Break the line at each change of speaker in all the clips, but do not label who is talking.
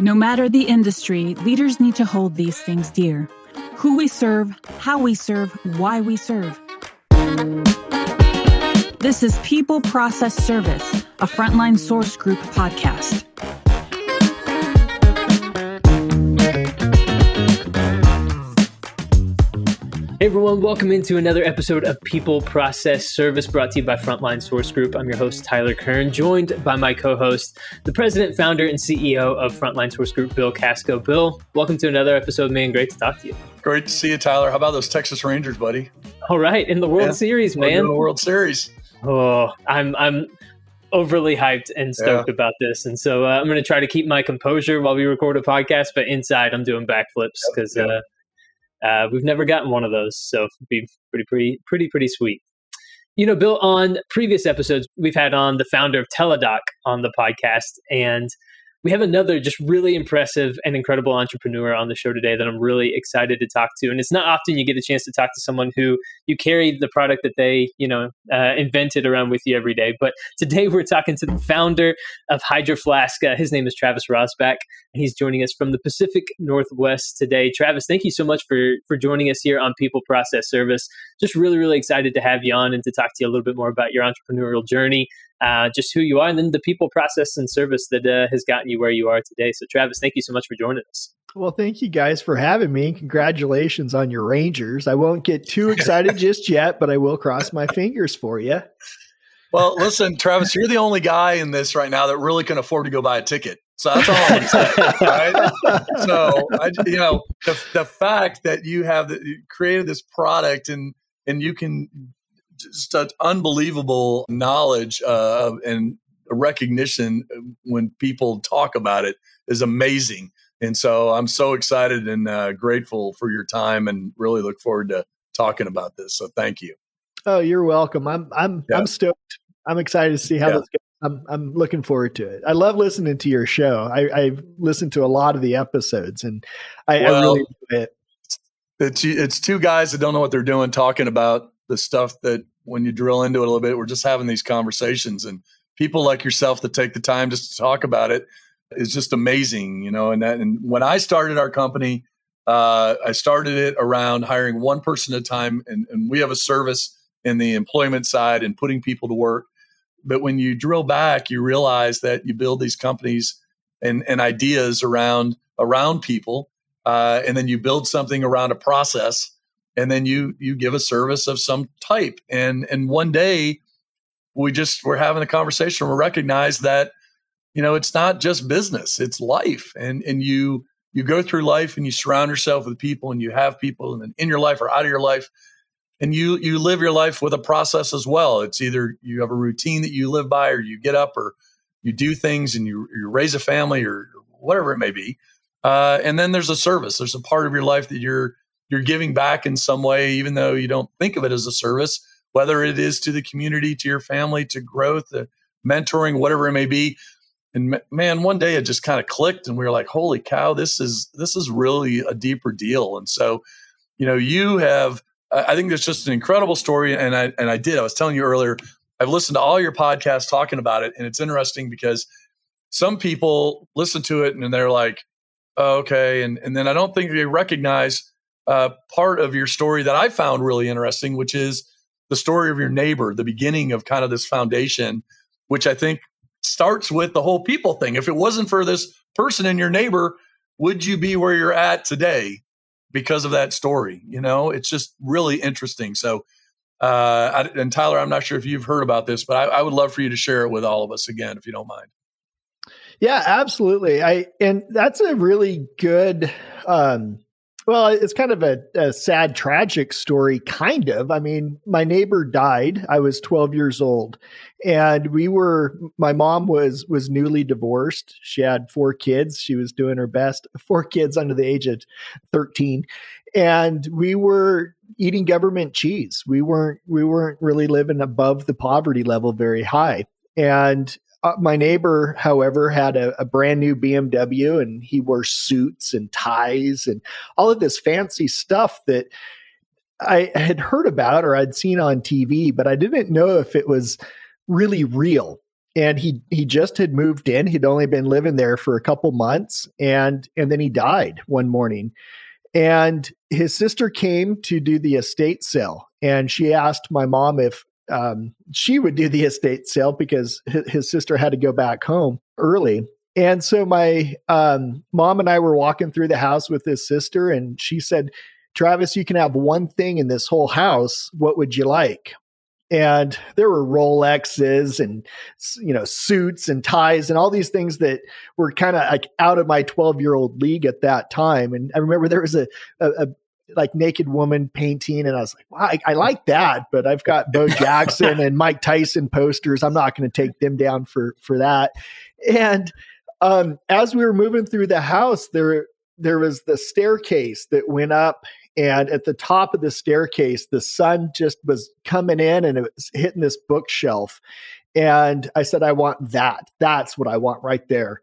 No matter the industry, leaders need to hold these things dear who we serve, how we serve, why we serve. This is People Process Service, a Frontline Source Group podcast.
Everyone, welcome into another episode of People Process Service brought to you by Frontline Source Group. I'm your host, Tyler Kern, joined by my co host, the president, founder, and CEO of Frontline Source Group, Bill Kasko. Bill, welcome to another episode, man. Great to talk to you.
Great to see you, Tyler. How about those Texas Rangers, buddy?
All right, in the World yeah. Series, man.
In the World Series.
Oh, I'm, I'm, overly hyped and stoked yeah. about this. And so uh, I'm going to try to keep my composure while we record a podcast, but inside I'm doing backflips because yep, yep. uh, uh, we've never gotten one of those, so it'd be pretty, pretty, pretty, pretty sweet. You know, Bill, on previous episodes, we've had on the founder of Teladoc on the podcast, and we have another just really impressive and incredible entrepreneur on the show today that I'm really excited to talk to. And it's not often you get a chance to talk to someone who you carry the product that they, you know, uh, invented around with you every day. But today we're talking to the founder of Hydro Flask. Uh, his name is Travis Rosbach, and he's joining us from the Pacific Northwest today. Travis, thank you so much for for joining us here on People Process Service. Just really, really excited to have you on and to talk to you a little bit more about your entrepreneurial journey uh, just who you are, and then the people, process, and service that uh, has gotten you where you are today. So, Travis, thank you so much for joining us.
Well, thank you guys for having me. and Congratulations on your Rangers. I won't get too excited just yet, but I will cross my fingers for you.
Well, listen, Travis, you're the only guy in this right now that really can afford to go buy a ticket. So that's all I'm saying, right? So, I, you know, the, the fact that you have the, you created this product and and you can just unbelievable knowledge uh, and recognition when people talk about it is amazing. And so I'm so excited and uh, grateful for your time and really look forward to talking about this. So thank you.
Oh, you're welcome. I'm I'm yeah. I'm stoked. I'm excited to see how yeah. this goes. I'm I'm looking forward to it. I love listening to your show. I, I've listened to a lot of the episodes and I, well, I really enjoy it.
It's it's two guys that don't know what they're doing talking about the stuff that when you drill into it a little bit, we're just having these conversations and people like yourself that take the time just to talk about it is just amazing, you know. And that, and when I started our company, uh, I started it around hiring one person at a time, and, and we have a service in the employment side and putting people to work. But when you drill back, you realize that you build these companies and, and ideas around around people, uh, and then you build something around a process and then you you give a service of some type. And and one day we just we're having a conversation we recognize that you know it's not just business it's life. And and you you go through life and you surround yourself with people and you have people and in your life or out of your life. And you you live your life with a process as well. It's either you have a routine that you live by or you get up or you do things and you, you raise a family or whatever it may be. Uh, and then there's a service. There's a part of your life that you're you're giving back in some way, even though you don't think of it as a service, whether it is to the community, to your family, to growth, to mentoring, whatever it may be. And man, one day it just kind of clicked, and we were like, "Holy cow, this is this is really a deeper deal." And so, you know, you have. I think it's just an incredible story, and I and I did. I was telling you earlier. I've listened to all your podcasts talking about it, and it's interesting because some people listen to it and they're like, oh, "Okay," and and then I don't think they recognize uh, part of your story that I found really interesting, which is the story of your neighbor, the beginning of kind of this foundation, which I think starts with the whole people thing. If it wasn't for this person and your neighbor, would you be where you're at today because of that story? You know, it's just really interesting. So, uh, I, and Tyler, I'm not sure if you've heard about this, but I, I would love for you to share it with all of us again, if you don't mind.
Yeah, absolutely. I and that's a really good um, well, it's kind of a, a, sad, tragic story, kind of. I mean, my neighbor died. I was 12 years old, and we were. My mom was was newly divorced. She had four kids. She was doing her best. Four kids under the age of 13, and we were eating government cheese. We weren't. We weren't really living above the poverty level very high. And uh, my neighbor, however, had a, a, brand new BMW and he wore suits and ties and all of this fancy stuff that I had heard about or I'd seen on TV, but I didn't know if it was really real. and he he just had moved in. He'd only been living there for a couple months, and and then he died one morning. And his sister came to do the estate sale, and she asked my mom if um, she would do the estate sale because his, his sister had to go back home early. And so my um, mom and I were walking through the house with his sister, and she said, Travis, you can have one thing in this whole house. What would you like? and there were Rolexes and you know suits and ties and all these things that were kind of like out of my 12 year old league at that time. And I remember there was a, a, a like naked woman painting, and I was like, wow, I, I like that, but I've got Bo Jackson and Mike Tyson posters. I'm not going to take them down for for that. And um, as we were moving through the house, there there was the staircase that went up and at the top of the staircase the sun just was coming in and it was hitting this bookshelf. And i said i want that. That's what i want right there.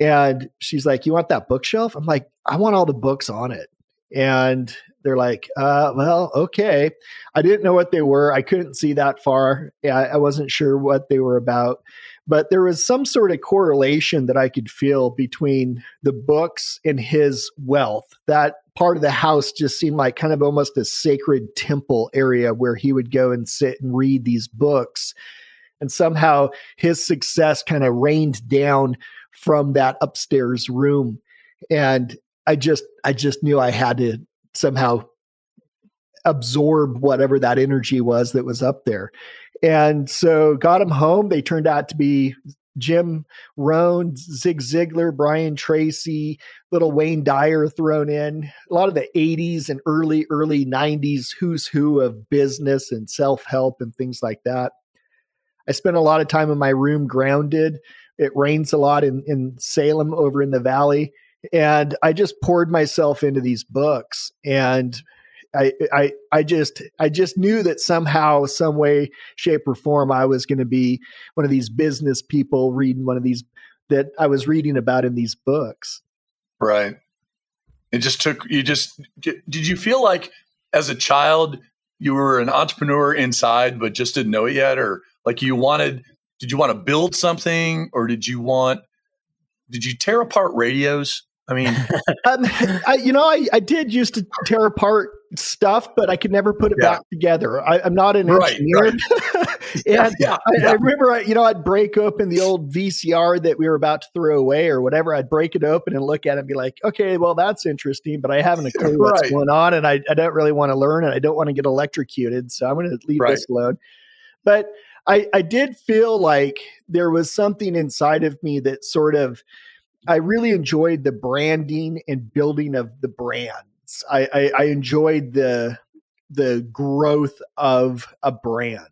And she's like you want that bookshelf? I'm like i want all the books on it and they're like uh, well okay i didn't know what they were i couldn't see that far I wasn't sure what they were about but there was some sort of correlation that I could feel between the books and his wealth. That part of the house just seemed like kind of almost a sacred temple area where he would go and sit and read these books. And somehow his success kind of rained down from that upstairs room. And I just I just knew I had to somehow absorb whatever that energy was that was up there. And so got him home. They turned out to be Jim Rohn, Zig Ziglar, Brian Tracy, little Wayne Dyer thrown in. A lot of the 80s and early, early 90s who's who of business and self help and things like that. I spent a lot of time in my room grounded. It rains a lot in, in Salem over in the valley. And I just poured myself into these books. And I, I, I just, I just knew that somehow, some way, shape, or form, I was going to be one of these business people reading one of these that I was reading about in these books.
Right. It just took you. Just did you feel like as a child you were an entrepreneur inside, but just didn't know it yet, or like you wanted? Did you want to build something, or did you want? Did you tear apart radios? I mean,
um, I, you know, I, I did used to tear apart stuff, but I could never put it yeah. back together. I, am not an right, engineer. Right. and yeah, I, yeah. I, remember, I, you know, I'd break open the old VCR that we were about to throw away or whatever. I'd break it open and look at it and be like, okay, well, that's interesting, but I haven't a clue what's right. going on. And I, I don't really want to learn and I don't want to get electrocuted. So I'm going to leave this alone. But I, I did feel like there was something inside of me that sort of, I really enjoyed the branding and building of the brands. I, I, I enjoyed the the growth of a brand.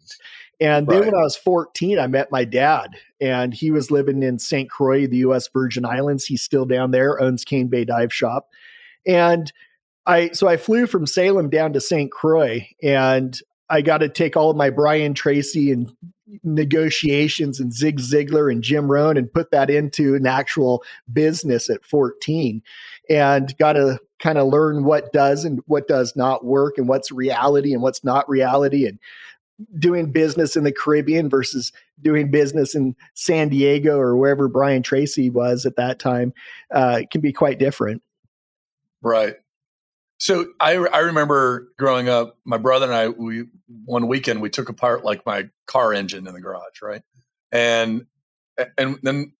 And then right. when I was 14, I met my dad, and he was living in St. Croix, the U.S. Virgin Islands. He's still down there, owns Cane Bay Dive Shop. And I so I flew from Salem down to St. Croix, and I got to take all of my Brian Tracy and negotiations and Zig Ziglar and Jim Rohn and put that into an actual business at 14 and got to kind of learn what does and what does not work and what's reality and what's not reality and doing business in the Caribbean versus doing business in San Diego or wherever Brian Tracy was at that time uh, can be quite different.
Right. So I I remember growing up, my brother and I we one weekend we took apart like my car engine in the garage, right? And and then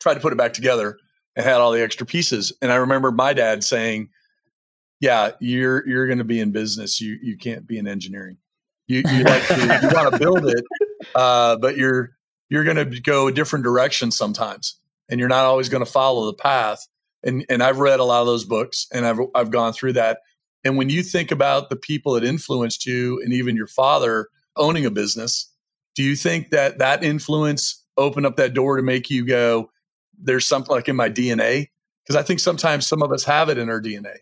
tried to put it back together and had all the extra pieces. And I remember my dad saying, "Yeah, you're you're going to be in business. You you can't be in engineering. You you like to, you want to build it, uh, but you're you're going to go a different direction sometimes, and you're not always going to follow the path." And and I've read a lot of those books and I've I've gone through that. And when you think about the people that influenced you and even your father owning a business, do you think that that influence opened up that door to make you go, "There's something like in my DNA"? Because I think sometimes some of us have it in our DNA.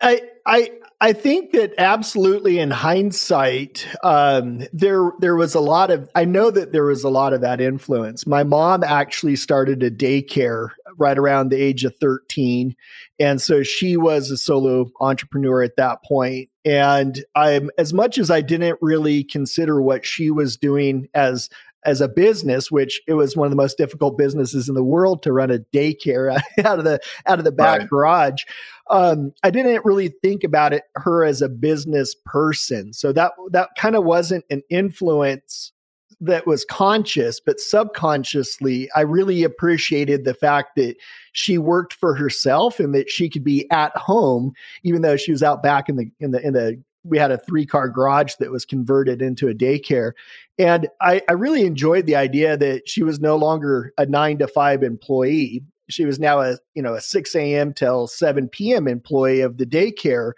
I I I think that absolutely in hindsight, um, there there was a lot of I know that there was a lot of that influence. My mom actually started a daycare right around the age of 13. And so she was a solo entrepreneur at that point. And I'm as much as I didn't really consider what she was doing as as a business, which it was one of the most difficult businesses in the world to run a daycare out of the out of the back right. garage. Um, I didn't really think about it her as a business person, so that that kind of wasn't an influence that was conscious, but subconsciously, I really appreciated the fact that she worked for herself and that she could be at home, even though she was out back in the in the in the we had a three car garage that was converted into a daycare. And I, I really enjoyed the idea that she was no longer a nine to five employee. She was now a, you know, a 6 a.m. till 7 p.m. employee of the daycare.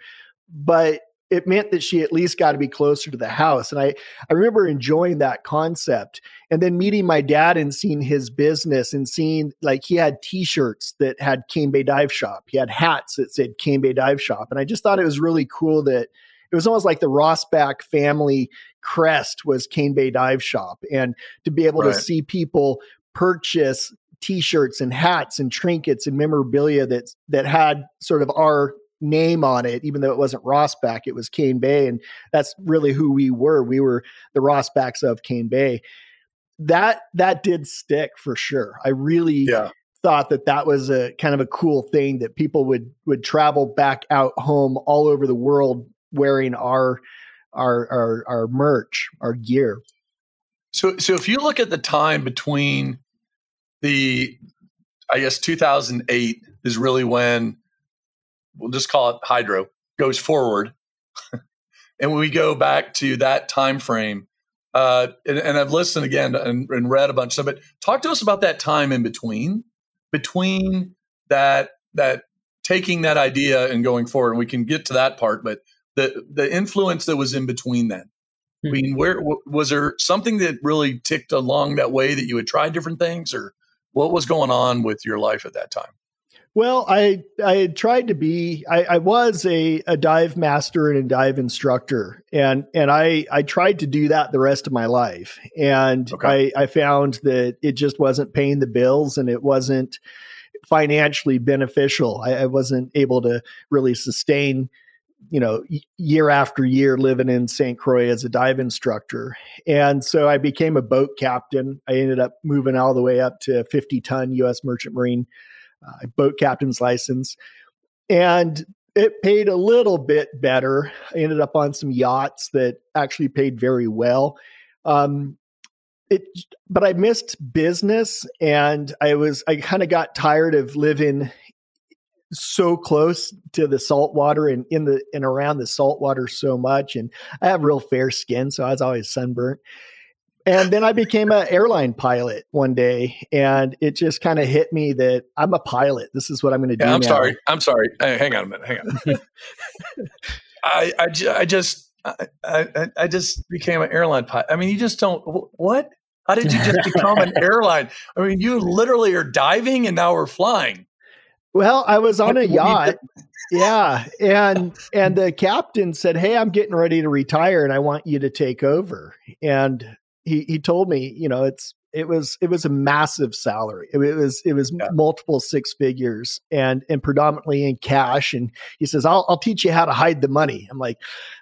But it meant that she at least got to be closer to the house. And I, I remember enjoying that concept. And then meeting my dad and seeing his business and seeing like he had t-shirts that had Cane Bay Dive Shop. He had hats that said Cane Bay Dive Shop. And I just thought it was really cool that it was almost like the Rosbach family crest was Cane Bay Dive Shop. And to be able right. to see people purchase t-shirts and hats and trinkets and memorabilia that that had sort of our name on it, even though it wasn't Rosbach, it was Cane Bay. And that's really who we were. We were the Rosbachs of Cane Bay. That that did stick for sure. I really yeah. thought that that was a kind of a cool thing that people would would travel back out home all over the world wearing our our our, our merch, our gear.
So so if you look at the time between the I guess 2008 is really when we'll just call it hydro goes forward. And we go back to that time frame uh, and, and, i've listened again and, and, read a bunch of stuff but talk to us about that time in between between that that taking that idea and going forward and we can get to that part but the the influence that was in between then. Mm-hmm. i mean where was there something that really ticked along that way that you had tried different things or what was going on with your life at that time
well, I I had tried to be I, I, was a, a dive master and a dive instructor, and and I I tried to do that the rest of my life, and okay. I I found that it just wasn't paying the bills, and it wasn't financially beneficial. I, I wasn't able to really sustain, you know, year after year living in St. Croix as a dive instructor, and so I became a boat captain. I ended up moving all the way up to fifty ton U.S. Merchant Marine uh, boat captain's license. And it paid a little bit better. I ended up on some yachts that actually paid very well. Um, it, but I missed business, and I was I kind of got tired of living so close to the salt water and in the and around the salt water so much. And I have real fair skin, so I was always sunburnt. And then I became an airline pilot one day, and it just kind of hit me that I'm a pilot. This is what I'm going to do.
Yeah, I'm
now.
sorry. I'm sorry. Hey, hang on a minute. Hang on. I, I, I just I, I, I just became an airline pilot. I mean, you just don't. What? How did you just become an airline? I mean, you literally are diving, and now we're flying.
Well, I was on a yacht. yeah, and and the captain said, "Hey, I'm getting ready to retire, and I want you to take over." And he he told me, you know, it's it was it was a massive salary. It, was it was yeah. multiple six figures and and predominantly in cash. And he says, "I'll I'll teach you how to hide the money." I'm like,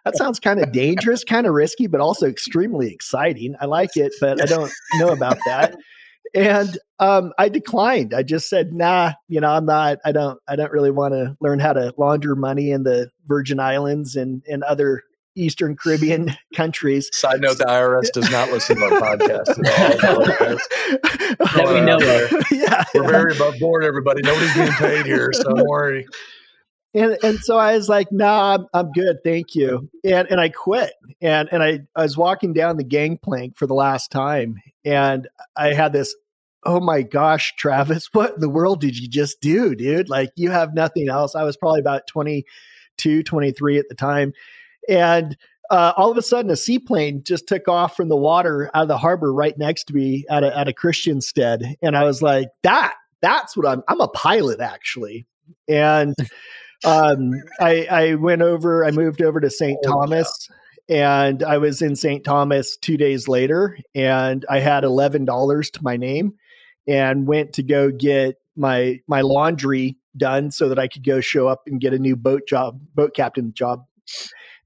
that sounds kind of dangerous, kind of risky, but also extremely exciting. I like it, but I don't know about that. And um, I declined. I just said, "Nah, you know, I'm not. I don't. I don't really want to learn how to launder money in the Virgin Islands and and other Eastern Caribbean countries.
Side note: the IRS does not listen to our podcast at all.
that we know.
Yeah, we're very above board. Everybody, nobody's being paid here, so don't worry.
And and so I was like, "Nah, I'm, I'm good, thank you." And and I quit. And and I I was walking down the gangplank for the last time, and I had this oh my gosh, Travis, what in the world did you just do, dude? Like you have nothing else. I was probably about 22, 23 at the time. And uh, all of a sudden, a seaplane just took off from the water out of the harbor right next to me at a, at a Christiansted. And I was like, that, that's what I'm, I'm a pilot actually. And um, I, I went over, I moved over to St. Oh, Thomas. Yeah and I was in St. Thomas two days later, and I had eleven dollars to my name, and went to go get my my laundry done so that I could go show up and get a new boat job, boat captain job.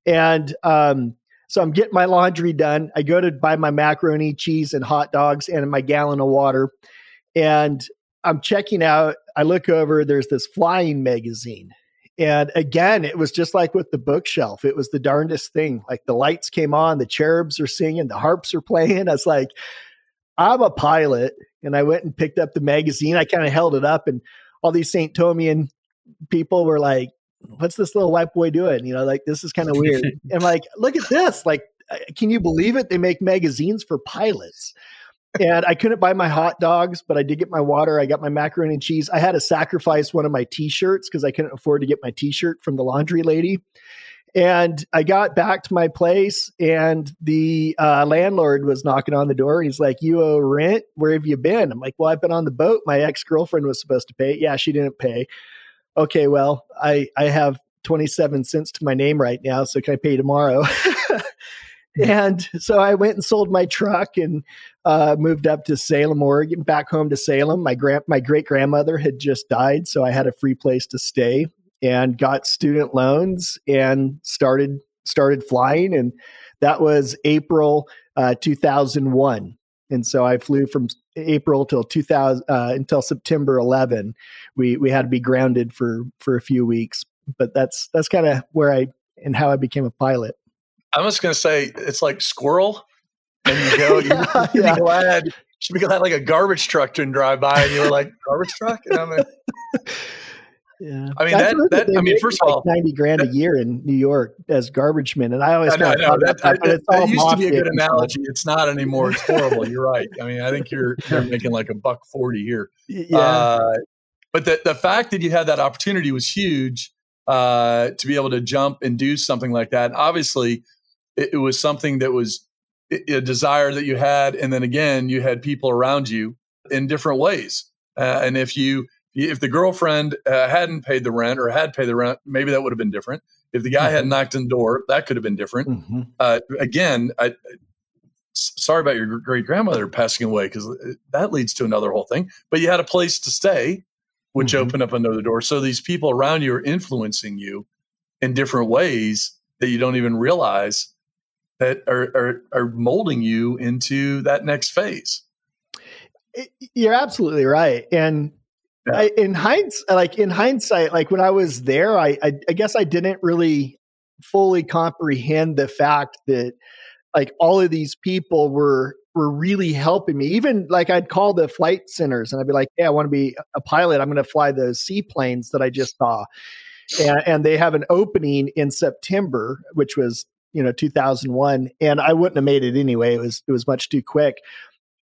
And um, So I'm getting my laundry done. I go to buy my macaroni, cheese, and hot dogs and my gallon of water. And I'm checking out. I look over, there's this flying magazine. And again, it was just like with the bookshelf. It was the darndest thing. Like the lights came on, the cherubs are singing, the harps are playing. I was like, I'm a pilot. And I went and picked up the magazine. I kind of held it up, and all these St. Thomian people were like, what's this little white boy doing? You know, like this is kind of weird. and like, look at this. Like, uh, can you believe it? They make magazines for pilots. and I couldn't buy my hot dogs, but I did get my water. I got my macaroni and cheese. I had to sacrifice one of my t-shirts because I couldn't afford to get my t-shirt from the laundry lady. And I got back to my place, and the uh, landlord was knocking on the door. He's like, "You owe rent? Where have you been?" I'm like, "Well, I've been on the boat. My ex girlfriend was supposed to pay. Yeah, she didn't pay okay, well, I I have 27 cents to my name right now, so can I pay tomorrow? and so I went and sold my truck and uh, moved up to Salem, Oregon, back home to Salem. My grand my great grandmother had just died, so I had a free place to stay and got student loans and started started flying and that was April uh, 2001 and so I flew from April till 2000 uh, until September 11. We we had to be grounded for for a few weeks, but that's that's kind of where I and how I became a pilot.
I'm just gonna say it's like squirrel, and you go. You yeah, should yeah. be glad. Should be glad like a garbage truck didn't drive by, and you were like garbage truck. And I'm like,
yeah, I mean that. that, that I mean, first like of all, ninety grand that, a year in New York as garbage men, and I always I know, I know that,
that, that, that used to be a good analogy. It's not anymore. It's horrible. you're right. I mean, I think you're you're making like a buck forty here. Yeah. Uh, but the the fact that you had that opportunity was huge uh, to be able to jump and do something like that. Obviously, it, it was something that was a desire that you had, and then again, you had people around you in different ways. Uh, and if you if the girlfriend uh, hadn't paid the rent or had paid the rent, maybe that would have been different. If the guy mm-hmm. had knocked on the door, that could have been different. Mm-hmm. Uh, again, I, sorry about your great grandmother passing away because uh, that leads to another whole thing. But you had a place to stay, which mm-hmm. opened up another door. So these people around you are influencing you in different ways that you don't even realize that are, are, are molding you into that next phase.
You're absolutely right. And I, in hindsight, like in hindsight, like when I was there, I, I, I guess I didn't really fully comprehend the fact that like all of these people were were really helping me. Even like I'd call the flight centers and I'd be like, "Yeah, I want to be a pilot. I'm going to fly those seaplanes that I just saw." And, and they have an opening in September, which was you know 2001, and I wouldn't have made it anyway. It was it was much too quick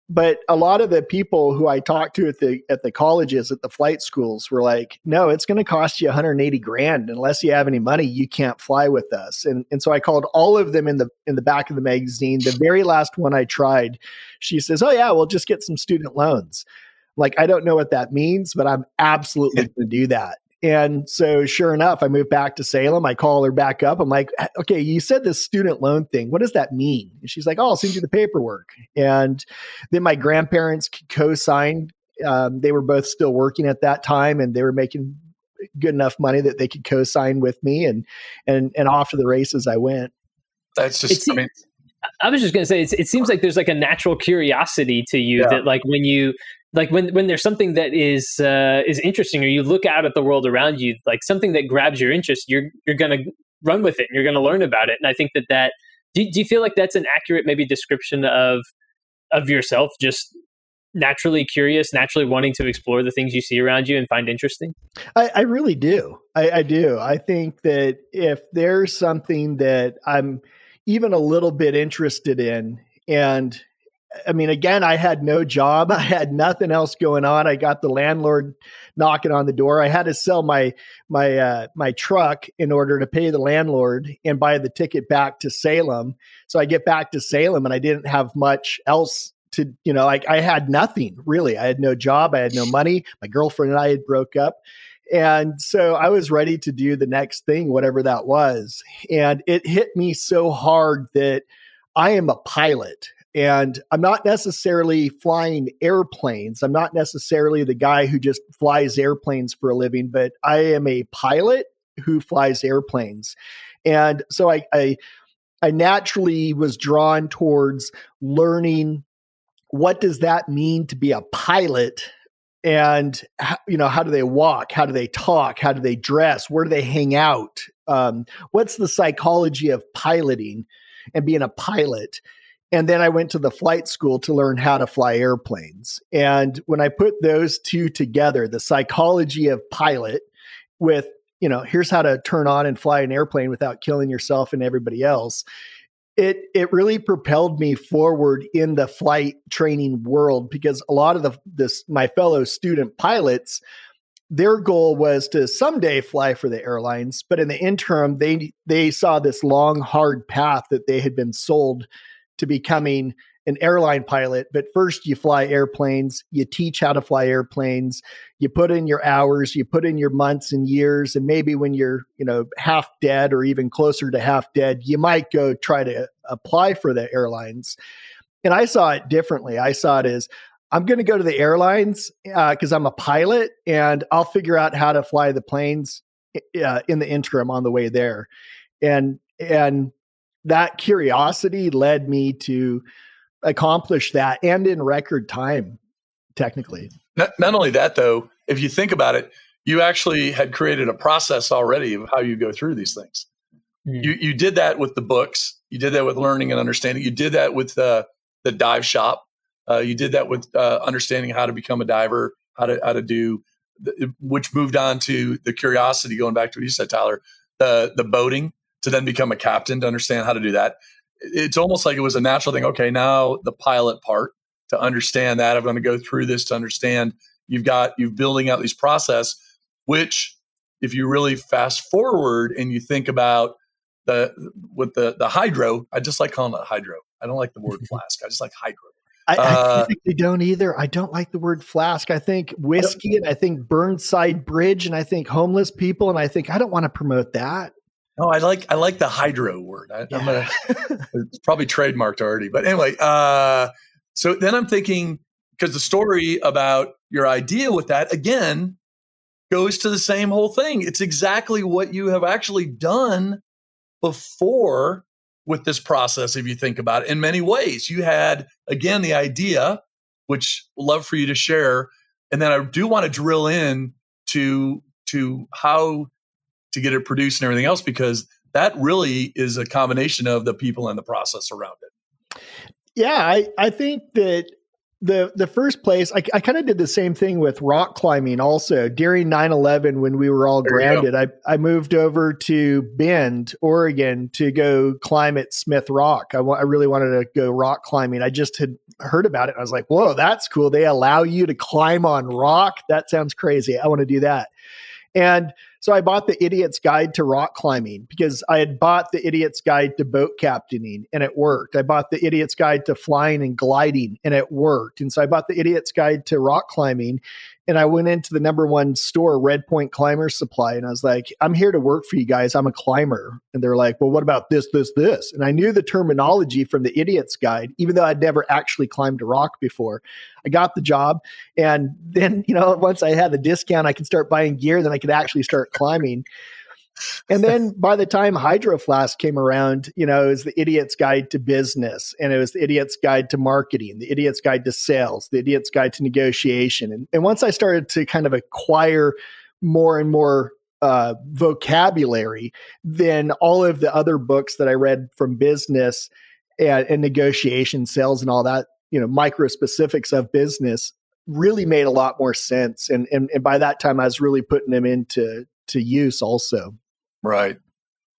but a lot of the people who I talked to at the at the colleges at the flight schools were like, "No, it's going to cost you 180 grand unless you have any money. You can't fly with us." And and so I called all of them in the in the back of the magazine. The very last one I tried, she says, "Oh yeah, we'll just get some student loans." Like I don't know what that means, but I'm absolutely going to do that. And so, sure enough, I moved back to Salem. I call her back up. I'm like, okay, you said this student loan thing. What does that mean? And she's like, oh, I'll send you the paperwork. And then my grandparents co signed. Um, they were both still working at that time and they were making good enough money that they could co sign with me. And, and, and off to the races I went.
That's just, I mean,
I was just going to say, it seems like there's like a natural curiosity to you yeah. that, like, when you like when when there's something that is uh, is interesting or you look out at the world around you like something that grabs your interest you're you're going to run with it and you're going to learn about it. And i think that that do, do you feel like that's an accurate maybe description of of yourself just naturally curious naturally wanting to explore the things you see around you and find interesting?
I, I really do. I, I do. I think that if there's something that i'm even a little bit interested in and I mean, again, I had no job. I had nothing else going on. I got the landlord knocking on the door. I had to sell my my uh, my truck in order to pay the landlord and buy the ticket back to Salem. So I get back to Salem and I didn't have much else to, you know, like I had nothing really. I had no job. I had no money. My girlfriend and I had broke up. And so I was ready to do the next thing, whatever that was. And it hit me so hard that I am a pilot and I'm not necessarily flying airplanes. I'm not necessarily the guy who just flies airplanes for a living, but I am a pilot who flies airplanes. And so I, I I naturally was drawn towards learning what does that mean to be a pilot? And you know how do they walk? How do they talk? How do they dress? Where do they hang out? Um, what's the psychology of piloting and being a pilot and then i went to the flight school to learn how to fly airplanes. And when i put those two together the psychology of pilot with you know here's how to turn on and fly an airplane without killing yourself and everybody else it it really propelled me forward in the flight training world because a lot of the this my fellow student pilots their goal was to someday fly for the airlines but in the interim they they saw this long hard path that they had been sold to becoming an airline pilot, but first you fly airplanes, you teach how to fly airplanes, you put in your hours, you put in your months and years, and maybe when you're, you know, half dead or even closer to half dead, you might go try to apply for the airlines. And I saw it differently. I saw it as I'm going to go to the airlines because uh, I'm a pilot and I'll figure out how to fly the planes uh, in the interim on the way there. And and that curiosity led me to accomplish that and in record time, technically.
Not, not only that, though, if you think about it, you actually had created a process already of how you go through these things. Mm. You you did that with the books. You did that with learning and understanding. You did that with uh, the dive shop. Uh, you did that with uh, understanding how to become a diver, how to how to do, the, which moved on to the curiosity. Going back to what you said, Tyler, the the boating to then become a captain to understand how to do that it's almost like it was a natural thing. Okay, now the pilot part to understand that I'm going to go through this to understand you've got you building out these process, which if you really fast forward and you think about the with the the hydro, I just like calling it hydro. I don't like the word flask. I just like hydro.
I, uh, I don't either. I don't like the word flask. I think whiskey and I think Burnside Bridge and I think homeless people and I think I don't want to promote that.
No, I like I like the hydro word. I, am gonna. it's probably trademarked already, but anyway. Uh, so then I'm thinking because the story about your idea with that again goes to the same whole thing. It's exactly what you have actually done before with this process. If you think about it, in many ways, you had again the idea, which love for you to share, and then I do want to drill in to to how to get it produced and everything else because that really is a combination of the people and the process around it.
Yeah, I, I think that the the first place I, I kind of did the same thing with rock climbing also. During 9-11 when we were all there grounded I, I moved over to bend oregon to go climb at smith rock. I, I really wanted to go rock climbing. I just had heard about it i was like whoa that's cool. They allow you to climb on rock? That sounds crazy. I want to do that. And so I bought the Idiot's Guide to Rock Climbing because I had bought the Idiot's Guide to Boat Captaining and it worked. I bought the Idiot's Guide to Flying and Gliding and it worked. And so I bought the Idiot's Guide to Rock Climbing and I went into the number one store, Red Point Climber Supply, and I was like, I'm here to work for you guys. I'm a climber. And they're like, Well, what about this, this, this? And I knew the terminology from the Idiot's Guide, even though I'd never actually climbed a rock before. I got the job. And then, you know, once I had the discount, I could start buying gear, then I could actually start climbing. And then by the time Hydro Flask came around, you know, it was the idiot's guide to business and it was the idiot's guide to marketing, the idiot's guide to sales, the idiot's guide to negotiation. And, and once I started to kind of acquire more and more uh, vocabulary, then all of the other books that I read from business and, and negotiation, sales, and all that, you know, micro specifics of business really made a lot more sense. And, and, and by that time, I was really putting them into to use also.
Right.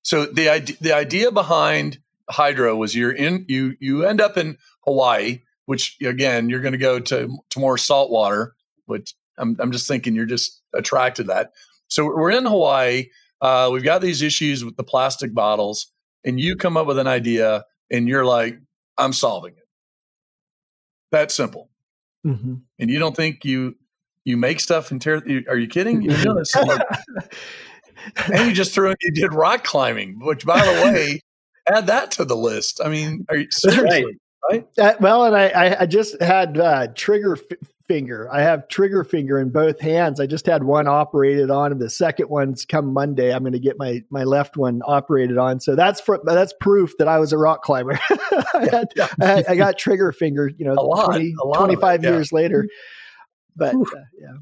So the idea the idea behind Hydro was you're in you you end up in Hawaii, which again you're going to go to to more salt water. Which I'm I'm just thinking you're just attracted to that. So we're in Hawaii. Uh, we've got these issues with the plastic bottles, and you come up with an idea, and you're like, I'm solving it. That simple. Mm-hmm. And you don't think you you make stuff and tear. Are you kidding? You're doing this. and you just threw in, you did rock climbing, which by the way, add that to the list. I mean, are you seriously? Right.
right? Uh, well, and I, I just had uh, Trigger f- finger. I have trigger finger in both hands. I just had one operated on, and the second one's come Monday. I'm going to get my my left one operated on. So that's for, that's proof that I was a rock climber. I, had, I, I, got trigger finger. You know,
a lot, 20,
a lot 25 yeah. years later. But uh, yeah.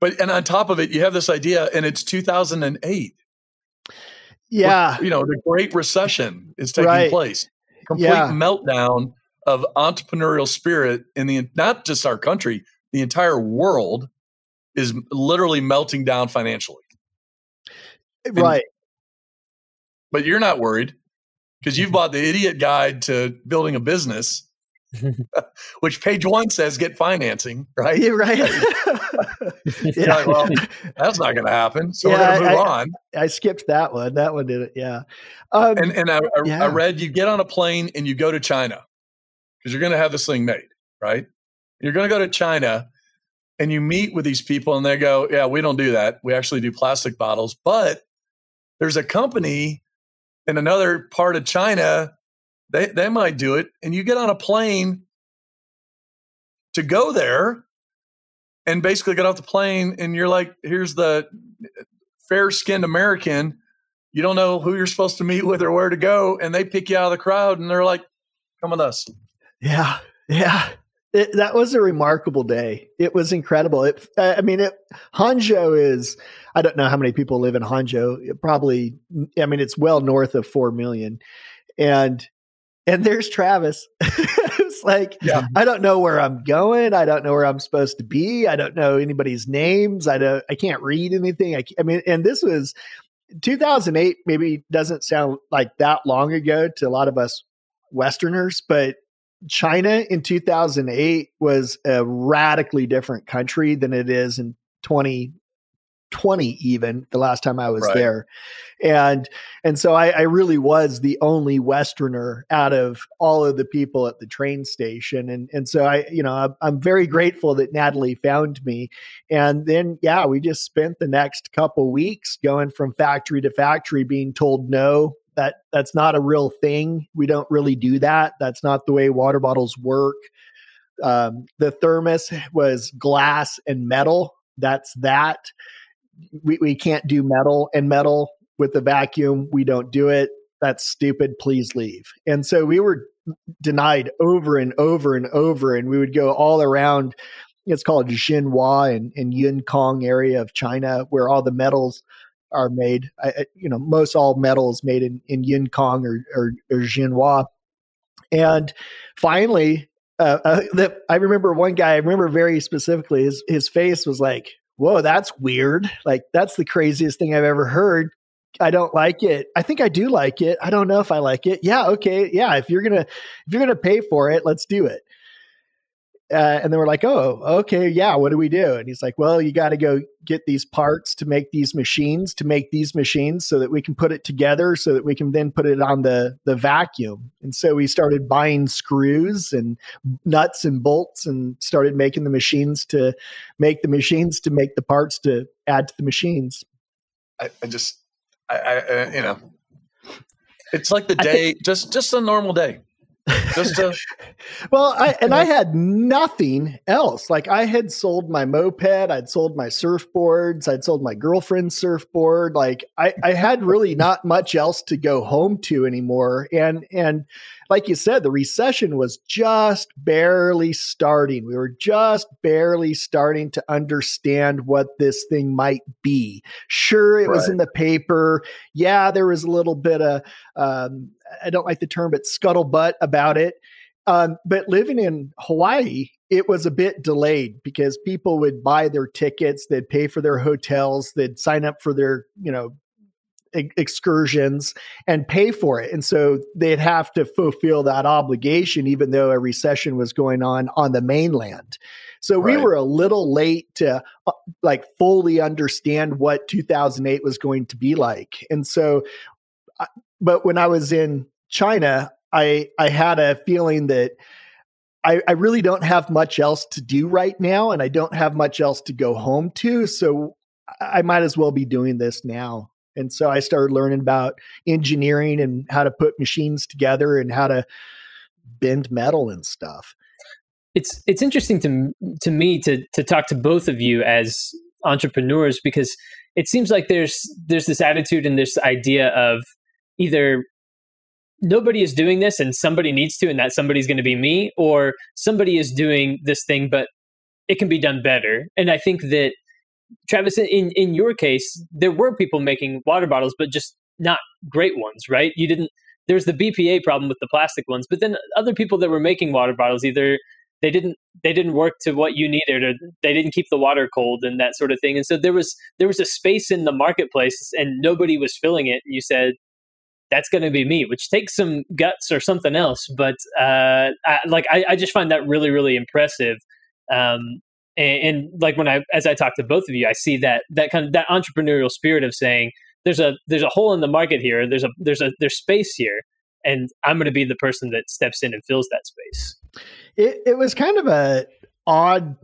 But and on top of it, you have this idea, and it's 2008.
Yeah,
you know, the Great Recession is taking right. place. Complete yeah. meltdown of entrepreneurial spirit in the not just our country, the entire world is literally melting down financially.
Eh, right. And,
but you're not worried because you've mm-hmm. bought the idiot guide to building a business, which page one says get financing, right?
Yeah, right.
yeah. Like, well, that's not going to happen. So yeah, we're going to move
I,
on.
I, skipped that one. That one did it. Yeah. Um,
and and I, I, yeah. I read you get on a plane and you go to China because you're going to have this thing made, right? You're going to go to China and you meet with these people and they go, Yeah, we don't do that. We actually do plastic bottles. But there's a company in another part of China, they, they might do it. And you get on a plane to go there and basically get off the plane and you're like, Here's the eh, fair skinned American. You don't know who you're supposed to meet with or where to go. And they pick you out of the crowd and they're like, Come with us.
Yeah, yeah. It, that was a remarkable day. It was incredible. It, I mean, it, Hangzhou is. I don't know how many people live in Hangzhou. It probably, I mean, it's well north of four million, and and there's Travis. it's like yeah. I don't know where I'm going. I don't know where I'm supposed to be. I don't know anybody's names. I don't. I can't read anything. I, I mean, and this was 2008. Maybe doesn't sound like that long ago to a lot of us Westerners, but China in 2008 was a radically different country than it is in 2020 even the last time I was right. there. And and so I, I, really was the only Westerner out of all of the people at the train station. And and so I, you know, I'm, I'm very grateful that Natalie found me. And then yeah, we just spent the next couple weeks going from factory to factory being told no that that's not a real thing. We don't really do that. That's not the way water bottles work. Um, the thermos was glass and metal. That's that. We, we can't do metal and metal with the vacuum. We don't do it. That's stupid. Please leave. And so we were denied over and over and over. And we would go all around. It's called Jinhua and in Yongkang area of China, where all the metals are made. I, you know, most all metals made in in Yongkang or or, or Jinhua. And finally, uh, uh, the, I remember one guy. I remember very specifically. His his face was like, "Whoa, that's weird! Like that's the craziest thing I've ever heard." I don't like it. I think I do like it. I don't know if I like it. Yeah, okay. Yeah, if you're going to if you're going to pay for it, let's do it. Uh, and then we're like, oh, okay, yeah, what do we do? And he's like, well, you got to go get these parts to make these machines, to make these machines so that we can put it together so that we can then put it on the, the vacuum. And so we started buying screws and nuts and bolts and started making the machines to make the machines to make the parts to add to the machines.
I, I just, I, I uh, you know, it's like the day, think, just just a normal day. Just to,
well, I and I had nothing else. Like I had sold my moped, I'd sold my surfboards, I'd sold my girlfriend's surfboard. Like I, I had really not much else to go home to anymore. And and like you said, the recession was just barely starting. We were just barely starting to understand what this thing might be. Sure, it right. was in the paper. Yeah, there was a little bit of um, I don't like the term, but scuttlebutt about it. Um, but living in Hawaii, it was a bit delayed because people would buy their tickets, they'd pay for their hotels, they'd sign up for their, you know, excursions and pay for it. And so they'd have to fulfill that obligation, even though a recession was going on on the mainland. So right. we were a little late to uh, like fully understand what 2008 was going to be like. And so but when I was in China, I I had a feeling that I, I really don't have much else to do right now, and I don't have much else to go home to. So I might as well be doing this now. And so I started learning about engineering and how to put machines together and how to bend metal and stuff.
it's it's interesting to to me to to talk to both of you as entrepreneurs because it seems like there's there's this attitude and this idea of either nobody is doing this and somebody needs to and that somebody's going to be me or somebody is doing this thing but it can be done better and i think that travis in in your case there were people making water bottles but just not great ones right you didn't there's the bpa problem with the plastic ones but then other people that were making water bottles either they didn't they didn't work to what you needed or they didn't keep the water cold and that sort of thing and so there was there was a space in the marketplace and nobody was filling it and you said that's going to be me, which takes some guts or something else. But uh, I, like I, I, just find that really, really impressive. Um, and, and, like when I, as I talk to both of you, I see that that kind of that entrepreneurial spirit of saying there's a there's a hole in the market here. There's a there's a there's space here, and I'm going to be the person that steps in and fills that space.
It, it was kind of a odd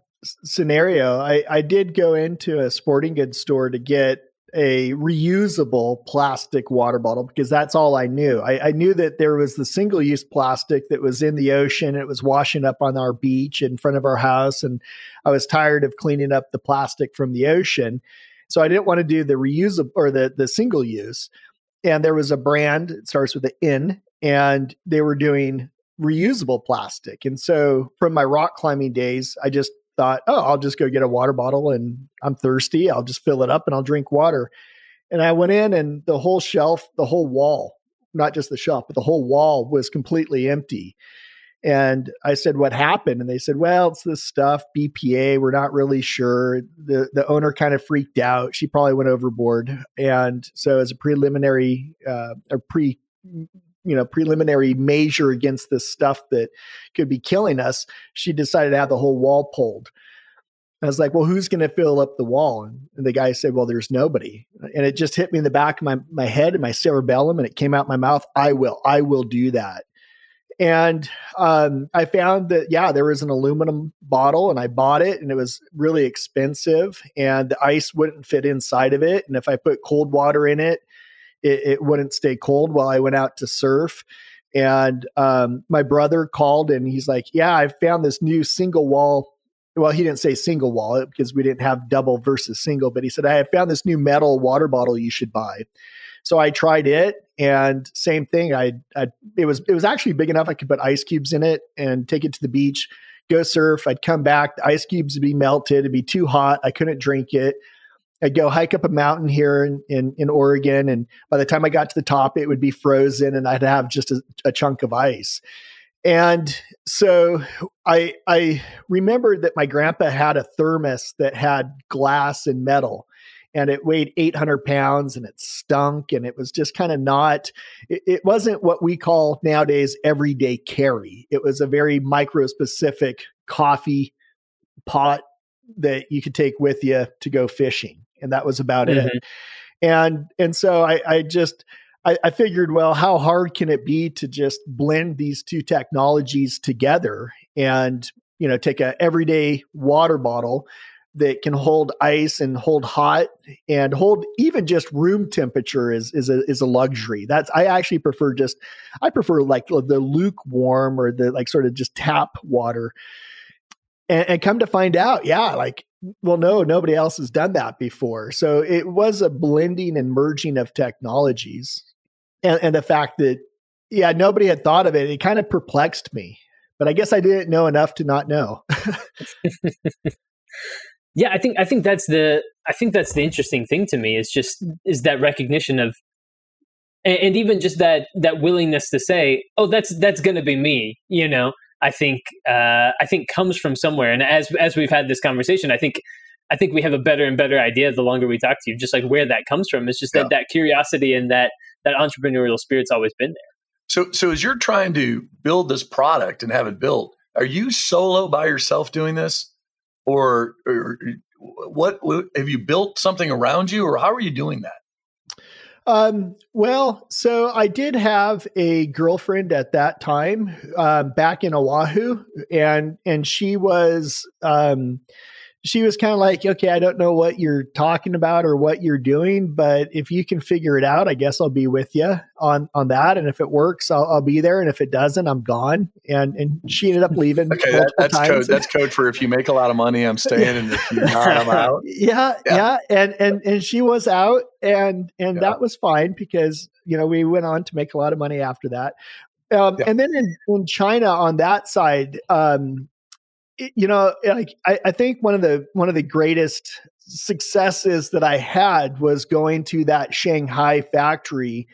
scenario. I, I did go into a sporting goods store to get a reusable plastic water bottle because that's all I knew. I, I, knew that there was the single use plastic that was in the ocean. It was washing up on our beach in front of our house. And I was tired of cleaning up the plastic from the ocean. So I didn't want to do the reusable or the, the single use. And there was a brand, it starts with an N, and they were doing reusable plastic. And so from my rock climbing days, I just thought, oh, I'll just go get a water bottle and I'm thirsty. I'll just fill it up and I'll drink water. And I went in and the whole shelf, the whole wall, not just the shelf, but the whole wall was completely empty. And I said, What happened? And they said, Well, it's this stuff, BPA. We're not really sure. The the owner kind of freaked out. She probably went overboard. And so as a preliminary uh, or pre you know preliminary measure against this stuff that could be killing us she decided to have the whole wall pulled I was like, well, who's going to fill up the wall? And the guy said, well, there's nobody. And it just hit me in the back of my, my head and my cerebellum, and it came out my mouth. I will, I will do that. And um, I found that, yeah, there was an aluminum bottle, and I bought it, and it was really expensive, and the ice wouldn't fit inside of it. And if I put cold water in it, it, it wouldn't stay cold while I went out to surf. And um, my brother called and he's like, Yeah, I found this new single wall. Well, he didn't say single wall because we didn't have double versus single, but he said, I found this new metal water bottle you should buy. So I tried it and same thing. I, I it was it was actually big enough I could put ice cubes in it and take it to the beach, go surf. I'd come back, the ice cubes would be melted, it'd be too hot, I couldn't drink it. I'd go hike up a mountain here in, in, in, Oregon. And by the time I got to the top, it would be frozen and I'd have just a, a chunk of ice. And so I, I remembered that my grandpa had a thermos that had glass and metal and it weighed 800 pounds and it stunk and it was just kind of not it, it, wasn't what we call nowadays everyday carry it was a very micro specific coffee pot that you could take with you to go fishing and that was about mm-hmm. it. And and so I, I just I, I figured, well, how hard can it be to just blend these two technologies together and you know take a everyday water bottle that can hold ice and hold hot and hold even just room temperature is is a is a luxury. That's I actually prefer just I prefer like the lukewarm or the like sort of just tap water. And, and come to find out, yeah, like well, no, nobody else has done that before. So it was a blending and merging of technologies. And, and the fact that, yeah, nobody had thought of it, it kind of perplexed me. But I guess I didn't know enough to not know.
yeah, I think I think that's the I think that's the interesting thing to me is just is that recognition of and, and even just that that willingness to say, oh, that's that's going to be me, you know. I think uh, I think comes from somewhere. And as as we've had this conversation, I think I think we have a better and better idea the longer we talk to you, just like where that comes from. It's just yeah. that that curiosity and that that entrepreneurial spirit's always been there.
So so as you're trying to build this product and have it built, are you solo by yourself doing this, or, or what, what have you built something around you, or how are you doing that?
Um, well, so I did have a girlfriend at that time, um, back in Oahu, and and she was um, she was kind of like, okay, I don't know what you're talking about or what you're doing, but if you can figure it out, I guess I'll be with you on on that. And if it works, I'll, I'll be there. And if it doesn't, I'm gone. And and she ended up leaving.
okay, that, that's times. code. That's code for if you make a lot of money, I'm staying, and if you not, I'm out.
Yeah, yeah, yeah, and and and she was out, and and yeah. that was fine because you know we went on to make a lot of money after that. Um, yeah. And then in, in China on that side, um, you know, like I, I think one of the one of the greatest successes that I had was going to that Shanghai factory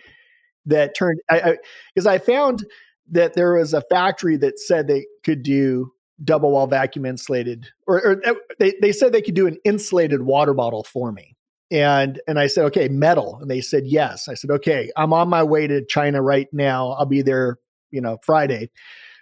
that turned I because I, I, found that there was a factory that said they could do double wall vacuum insulated or, or, uh, they, they said they could do an insulated water bottle for me. And and i said okay metal. And they said yes. I said okay i'm on my way to china right now. I'll be there you know friday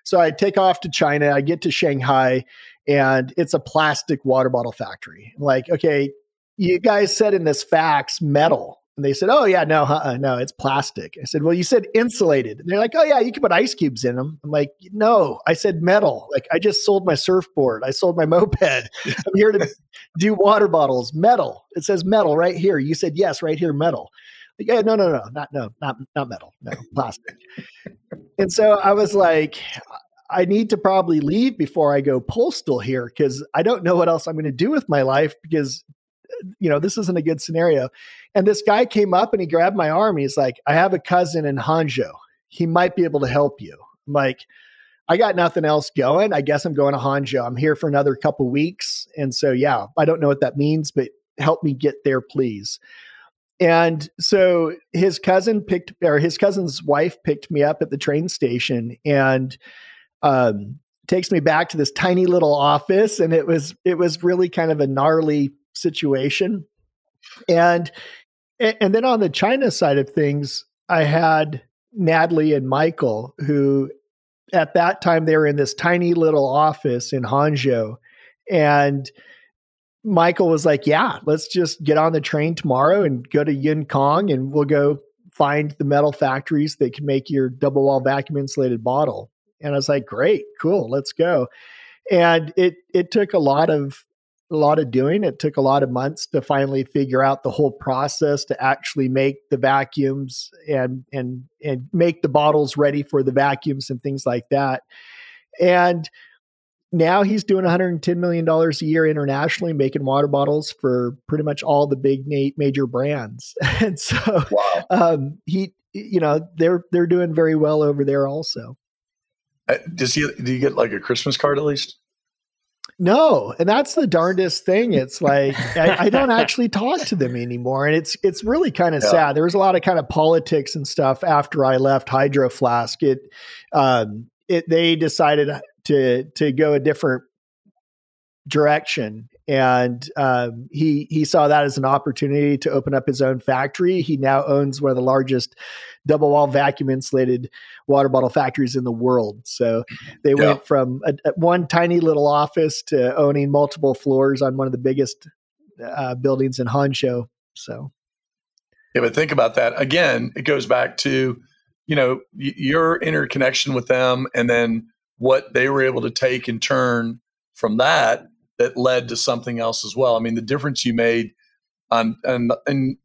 so I take off to China, I get to Shanghai, and it's a plastic water bottle factory. Like, okay, you guys said in this fax metal. And they said, oh, yeah, no, uh-uh, no, it's plastic. I said, well, you said insulated. And they're like, oh, yeah, you can put ice cubes in them. I'm like, no, I said metal. Like, I just sold my surfboard. I sold my moped. I'm here to do water bottles, metal. It says metal right here. You said, yes, right here, metal. Like, yeah, no, no, no, not, no, not, not metal, no, plastic. And so I was like, I need to probably leave before I go postal here because I don't know what else I'm going to do with my life because you know this isn't a good scenario. And this guy came up and he grabbed my arm. He's like, "I have a cousin in Hangzhou. He might be able to help you." I'm like, "I got nothing else going. I guess I'm going to Hangzhou. I'm here for another couple weeks." And so yeah, I don't know what that means, but help me get there, please. And so his cousin picked, or his cousin's wife picked me up at the train station, and um, takes me back to this tiny little office, and it was it was really kind of a gnarly situation. And and then on the China side of things, I had Natalie and Michael, who at that time they were in this tiny little office in Hangzhou, and Michael was like, "Yeah, let's just get on the train tomorrow and go to Yongkang, and we'll go find the metal factories that can make your double wall vacuum insulated bottle." And I was like, great, cool, let's go. And it it took a lot of a lot of doing. It took a lot of months to finally figure out the whole process to actually make the vacuums and and and make the bottles ready for the vacuums and things like that. And now he's doing 110 million dollars a year internationally making water bottles for pretty much all the big major brands and so wow. um, he you know they're they're doing very well over there also
uh, does he? Do you get like a Christmas card at least?
No, and that's the darndest thing. It's like I, I, don't actually talk to them anymore, and it's it's really kind of yeah. sad. There was a lot of kind of politics and stuff after I left Hydro Flask. It, um, it they decided to to go a different direction, and um, he he saw that as an opportunity to open up his own factory. He now owns one of the largest double wall vacuum insulated water bottle factories in the world. So they yeah. went from a, a one tiny little office to owning multiple floors on one of the biggest uh, buildings in Hangzhou. So,
yeah, but think about that again. It goes back to you know y- your interconnection with them, and then what they were able to take in turn from that that led to something else as well. I mean, the difference you made on and and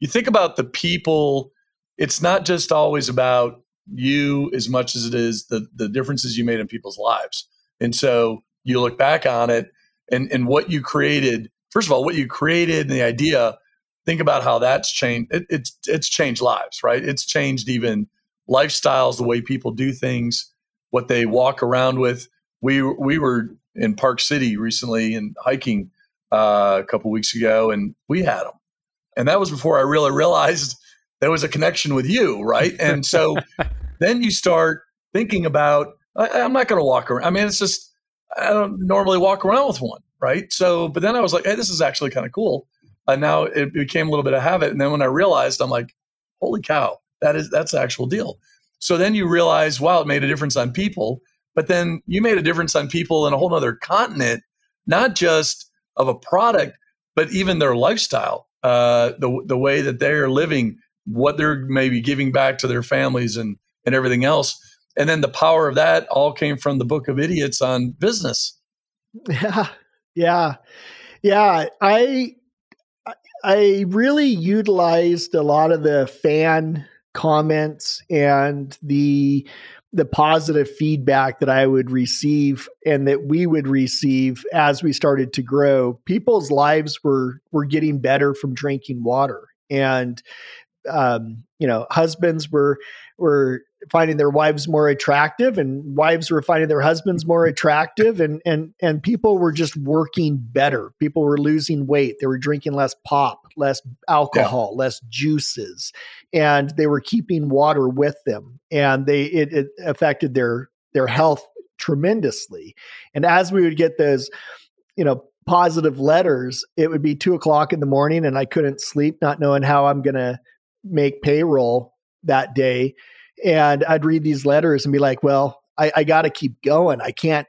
you think about the people it's not just always about you as much as it is the the differences you made in people's lives. And so you look back on it and and what you created. First of all, what you created and the idea. Think about how that's changed. It, it's it's changed lives, right? It's changed even lifestyles, the way people do things, what they walk around with. We we were in Park City recently and hiking uh, a couple weeks ago, and we had them, and that was before I really realized there was a connection with you, right? And so then you start thinking about, I, am not going to walk around. I mean, it's just, I don't normally walk around with one, right? So, but then I was like, hey, this is actually kind of cool. And now it became a little bit of habit. And then when I realized, I'm like, holy cow, that is, that's the actual deal. So then you realize, wow, it made a difference on people. But then you made a difference on people in a whole other continent, not just of a product, but even their lifestyle, uh, the, the way that they're living what they're maybe giving back to their families and and everything else. And then the power of that all came from the Book of Idiots on business.
Yeah. Yeah. Yeah. I I really utilized a lot of the fan comments and the the positive feedback that I would receive and that we would receive as we started to grow. People's lives were were getting better from drinking water, and um, you know, husbands were were finding their wives more attractive and wives were finding their husbands more mm-hmm. attractive and and and people were just working better. People were losing weight. They were drinking less pop less alcohol yeah. less juices and they were keeping water with them. And they it, it affected their their health tremendously. And as we would get those you know positive letters it would be two o'clock in the morning and i couldn't sleep not knowing how i'm going to make payroll that day and I'd read these letters and be like, well, I, I got to keep going. I can't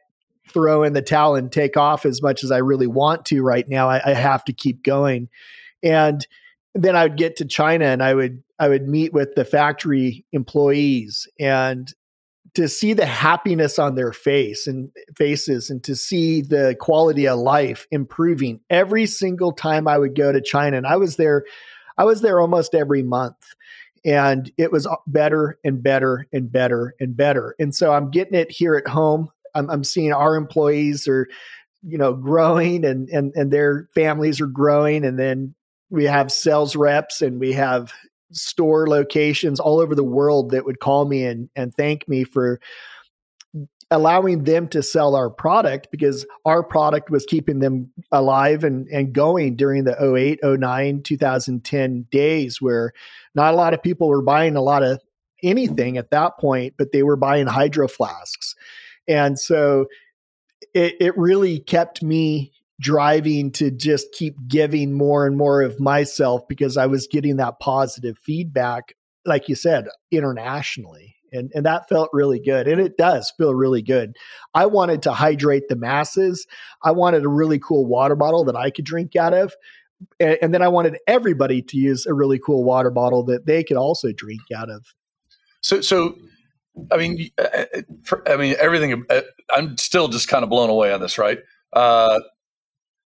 throw in the towel and take off as much as I really want to right now. I, I have to keep going. And then I would get to China and I would I would meet with the factory employees and to see the happiness on their face and faces and to see the quality of life improving every single time I would go to China. And I was there, I was there almost every month and it was better and better and better and better. And so I'm getting it here at home. I'm, I'm seeing our employees are, you know, growing and and and their families are growing, and then we have sales reps and we have store locations all over the world that would call me and and thank me for allowing them to sell our product because our product was keeping them alive and, and going during the 08, 09, 2010 days where not a lot of people were buying a lot of anything at that point, but they were buying hydro flasks. And so it, it really kept me driving to just keep giving more and more of myself because I was getting that positive feedback, like you said, internationally and and that felt really good and it does feel really good. I wanted to hydrate the masses. I wanted a really cool water bottle that i could drink out of and, and then i wanted everybody to use a really cool water bottle that they could also drink out of.
So so i mean uh, uh, i mean everything uh, i'm still just kind of blown away on this right? Uh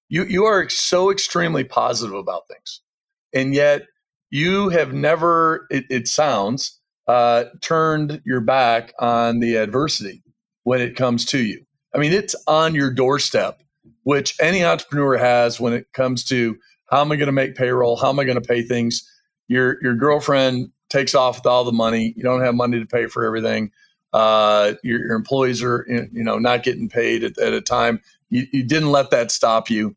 you you are so extremely positive about things and yet you have never it, it sounds uh, turned your back on the adversity when it comes to you. I mean, it's on your doorstep, which any entrepreneur has when it comes to how am I going to make payroll? How am I going to pay things? Your your girlfriend takes off with all the money. You don't have money to pay for everything. Uh, your, your, employees are you know not getting paid at, at a time. You, you didn't let that stop you.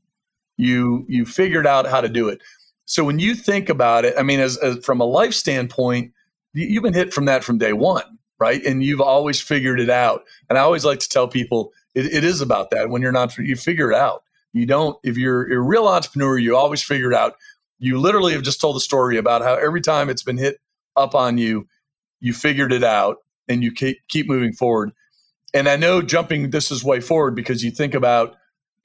You you figured out how to do it. So when you think about it, I mean, as, as from a life standpoint, you've been hit from that from day one, right? And you've always figured it out. And I always like to tell people it, it is about that. When you're not, you figure it out. You don't, if you're, you're a real entrepreneur, you always figure it out. You literally have just told the story about how every time it's been hit up on you, you figured it out and you keep, keep moving forward. And I know jumping this is way forward because you think about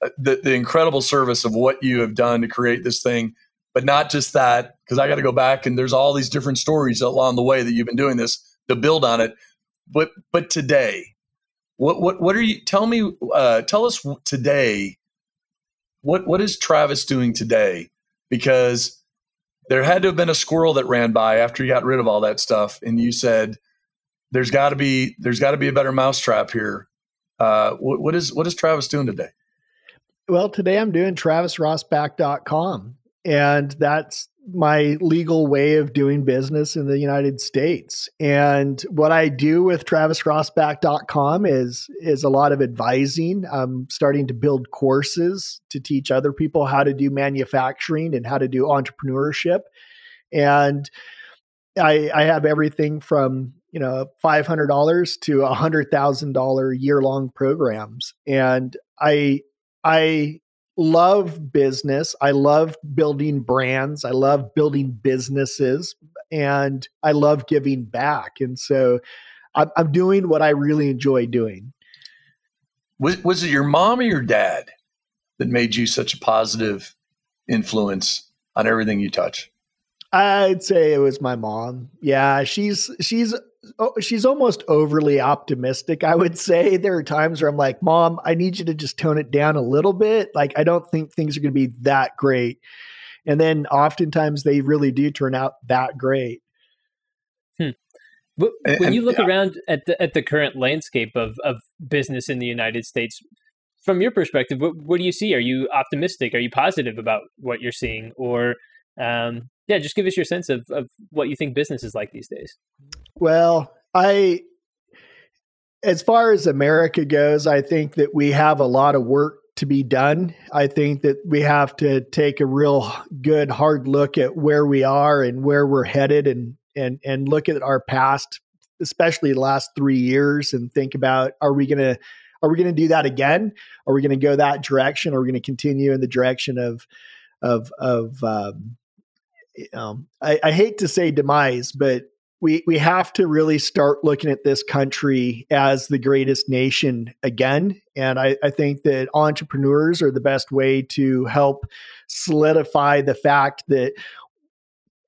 uh, the, the incredible service of what you have done to create this thing but not just that, because I got to go back and there's all these different stories along the way that you've been doing this to build on it. But but today, what what what are you? Tell me, uh, tell us today. What what is Travis doing today? Because there had to have been a squirrel that ran by after you got rid of all that stuff, and you said, "There's got to be there's got to be a better mousetrap here." Uh, what, what is what is Travis doing today?
Well, today I'm doing TravisRosbach.com and that's my legal way of doing business in the United States. And what I do with travisrosbach.com is is a lot of advising. I'm starting to build courses to teach other people how to do manufacturing and how to do entrepreneurship. And I, I have everything from you know five hundred dollars to a hundred thousand dollar year long programs, and I I love business. I love building brands. I love building businesses and I love giving back. And so I'm, I'm doing what I really enjoy doing.
Was, was it your mom or your dad that made you such a positive influence on everything you touch?
I'd say it was my mom. Yeah, she's she's she's almost overly optimistic. I would say there are times where I'm like, "Mom, I need you to just tone it down a little bit. Like, I don't think things are going to be that great." And then oftentimes they really do turn out that great.
Hmm. When and, you look yeah. around at the at the current landscape of of business in the United States, from your perspective, what, what do you see? Are you optimistic? Are you positive about what you're seeing, or um, yeah, just give us your sense of of what you think business is like these days.
Well, I, as far as America goes, I think that we have a lot of work to be done. I think that we have to take a real good hard look at where we are and where we're headed and and and look at our past, especially the last 3 years and think about are we going to are we going to do that again? Are we going to go that direction? Are we going to continue in the direction of of of um, um, I, I hate to say demise, but we we have to really start looking at this country as the greatest nation again. And I, I, think that entrepreneurs are the best way to help solidify the fact that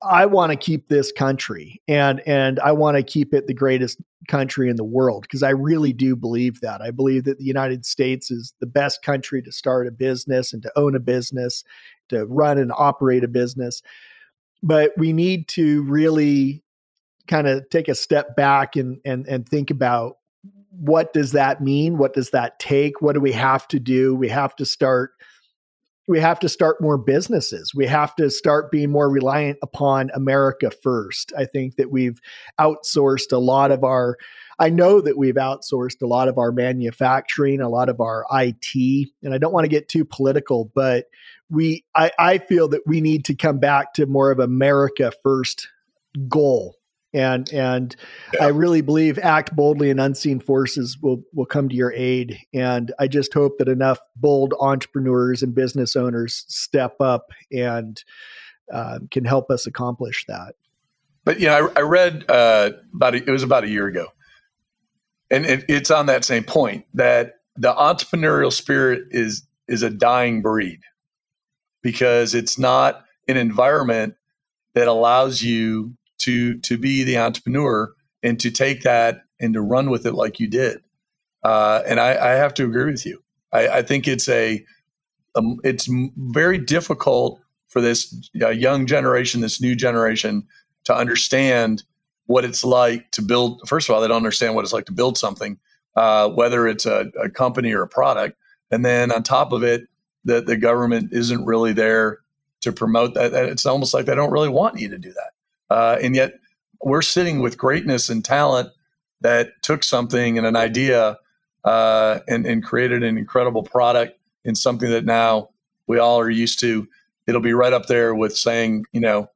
I want to keep this country and and I want to keep it the greatest country in the world because I really do believe that. I believe that the United States is the best country to start a business and to own a business, to run and operate a business. But we need to really kind of take a step back and and and think about what does that mean? What does that take? What do we have to do? We have to start we have to start more businesses. We have to start being more reliant upon America first. I think that we've outsourced a lot of our I know that we've outsourced a lot of our manufacturing, a lot of our IT, and I don't want to get too political, but we I, I feel that we need to come back to more of America first goal and and yeah. I really believe act boldly and unseen forces will will come to your aid. And I just hope that enough bold entrepreneurs and business owners step up and uh, can help us accomplish that.
But yeah, I, I read uh, about a, it was about a year ago, and it, it's on that same point that the entrepreneurial spirit is is a dying breed because it's not an environment that allows you to to be the entrepreneur and to take that and to run with it like you did. Uh, and I, I, have to agree with you. I, I think it's a um, it's very difficult for this uh, young generation, this new generation, to understand what it's like to build. First of all, they don't understand what it's like to build something, uh, whether it's a, a, company or a product. And then on top of it, that the government isn't really there to promote that. It's almost like they don't really want you to do that. Uh, and yet we're sitting with greatness and talent that took something and an idea uh, and, and created an incredible product in something that now we all are used to. It'll be right up there with saying, you know,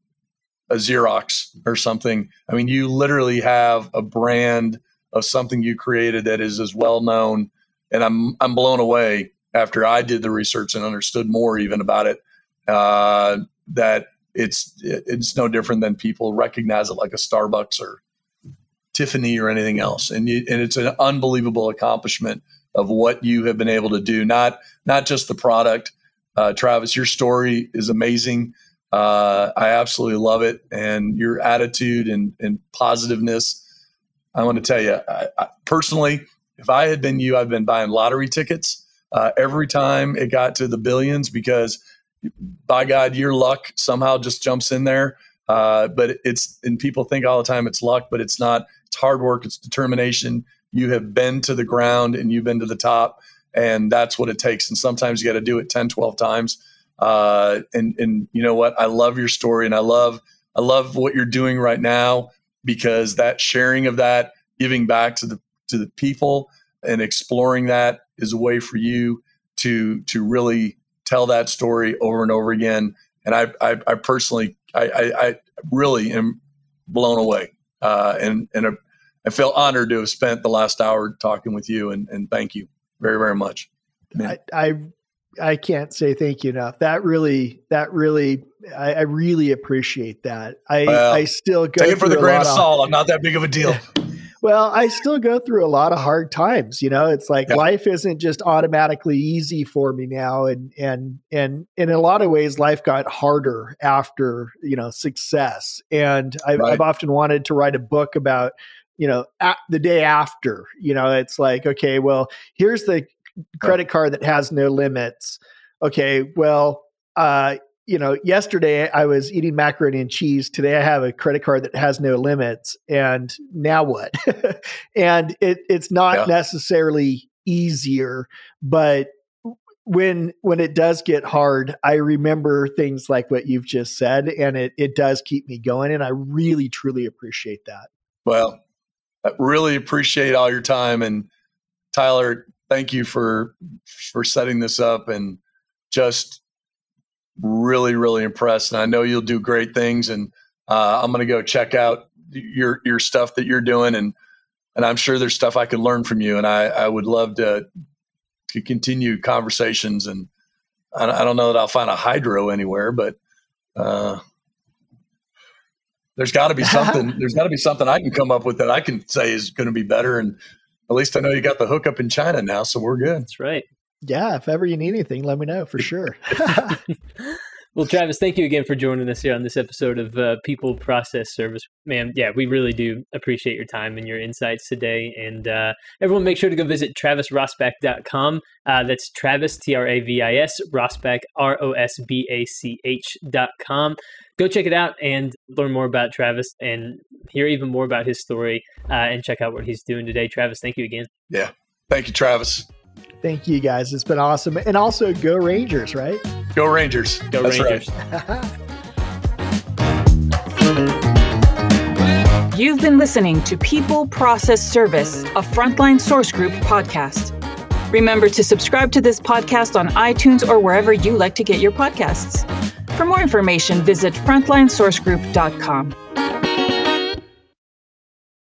a Xerox or something. I mean, you literally have a brand of something you created that is as well known. And I'm I'm blown away after I did the research and understood more even about it. Uh, that it's it's no different than people recognize it like a Starbucks or Tiffany or anything else, and you, and it's an unbelievable accomplishment of what you have been able to do. Not not just the product, uh, Travis. Your story is amazing. Uh, I absolutely love it, and your attitude and, and positiveness. I want to tell you, I, I, personally, if I had been you, I've been buying lottery tickets uh, every time it got to the billions because by God, your luck somehow just jumps in there. Uh, but it's and people think all the time it's luck, but it's not. It's hard work. It's determination. You have been to the ground and you've been to the top, and that's what it takes. And sometimes you got to do it 10, 12 times. Uh, and and you know what? I love your story, and I love I love what you're doing right now because that sharing of that, giving back to the to the people, and exploring that is a way for you to to really tell that story over and over again. And I, I, I personally, I, I, I, really am blown away, uh, and and a, I feel honored to have spent the last hour talking with you. And, and thank you very, very much.
I, I, I can't say thank you enough. That really, that really, I, I really appreciate that. I, well, I still go
take it for the grain of salt. I'm not that big of a deal.
Well, I still go through a lot of hard times. You know, it's like yeah. life isn't just automatically easy for me now, and and and in a lot of ways, life got harder after you know success. And I've, right. I've often wanted to write a book about you know, at the day after, you know, it's like, okay, well, here's the credit card that has no limits. Okay, well, uh, you know, yesterday I was eating macaroni and cheese. Today I have a credit card that has no limits. And now what? and it, it's not yeah. necessarily easier, but when when it does get hard, I remember things like what you've just said, and it it does keep me going. And I really truly appreciate that.
Well, I really appreciate all your time and Tyler, thank you for for setting this up and just really really impressed and i know you'll do great things and uh, i'm going to go check out your your stuff that you're doing and and i'm sure there's stuff i could learn from you and i i would love to to continue conversations and i, I don't know that i'll find a hydro anywhere but uh, there's got to be something there's got to be something i can come up with that i can say is going to be better and at least i know you got the hookup in china now so we're good.
That's right
yeah, if ever you need anything, let me know for sure.
well, Travis, thank you again for joining us here on this episode of uh, People Process Service. Man, yeah, we really do appreciate your time and your insights today. And uh, everyone, make sure to go visit travisrosbach.com. Uh, that's Travis, T R A V I S, Rosbach, R O S B A C H.com. Go check it out and learn more about Travis and hear even more about his story uh, and check out what he's doing today. Travis, thank you again.
Yeah. Thank you, Travis.
Thank you guys. It's been awesome. And also go Rangers, right?
Go Rangers.
Go That's Rangers.
Right.
You've been listening to People Process Service, a Frontline Source Group podcast. Remember to subscribe to this podcast on iTunes or wherever you like to get your podcasts. For more information, visit frontlinesourcegroup.com.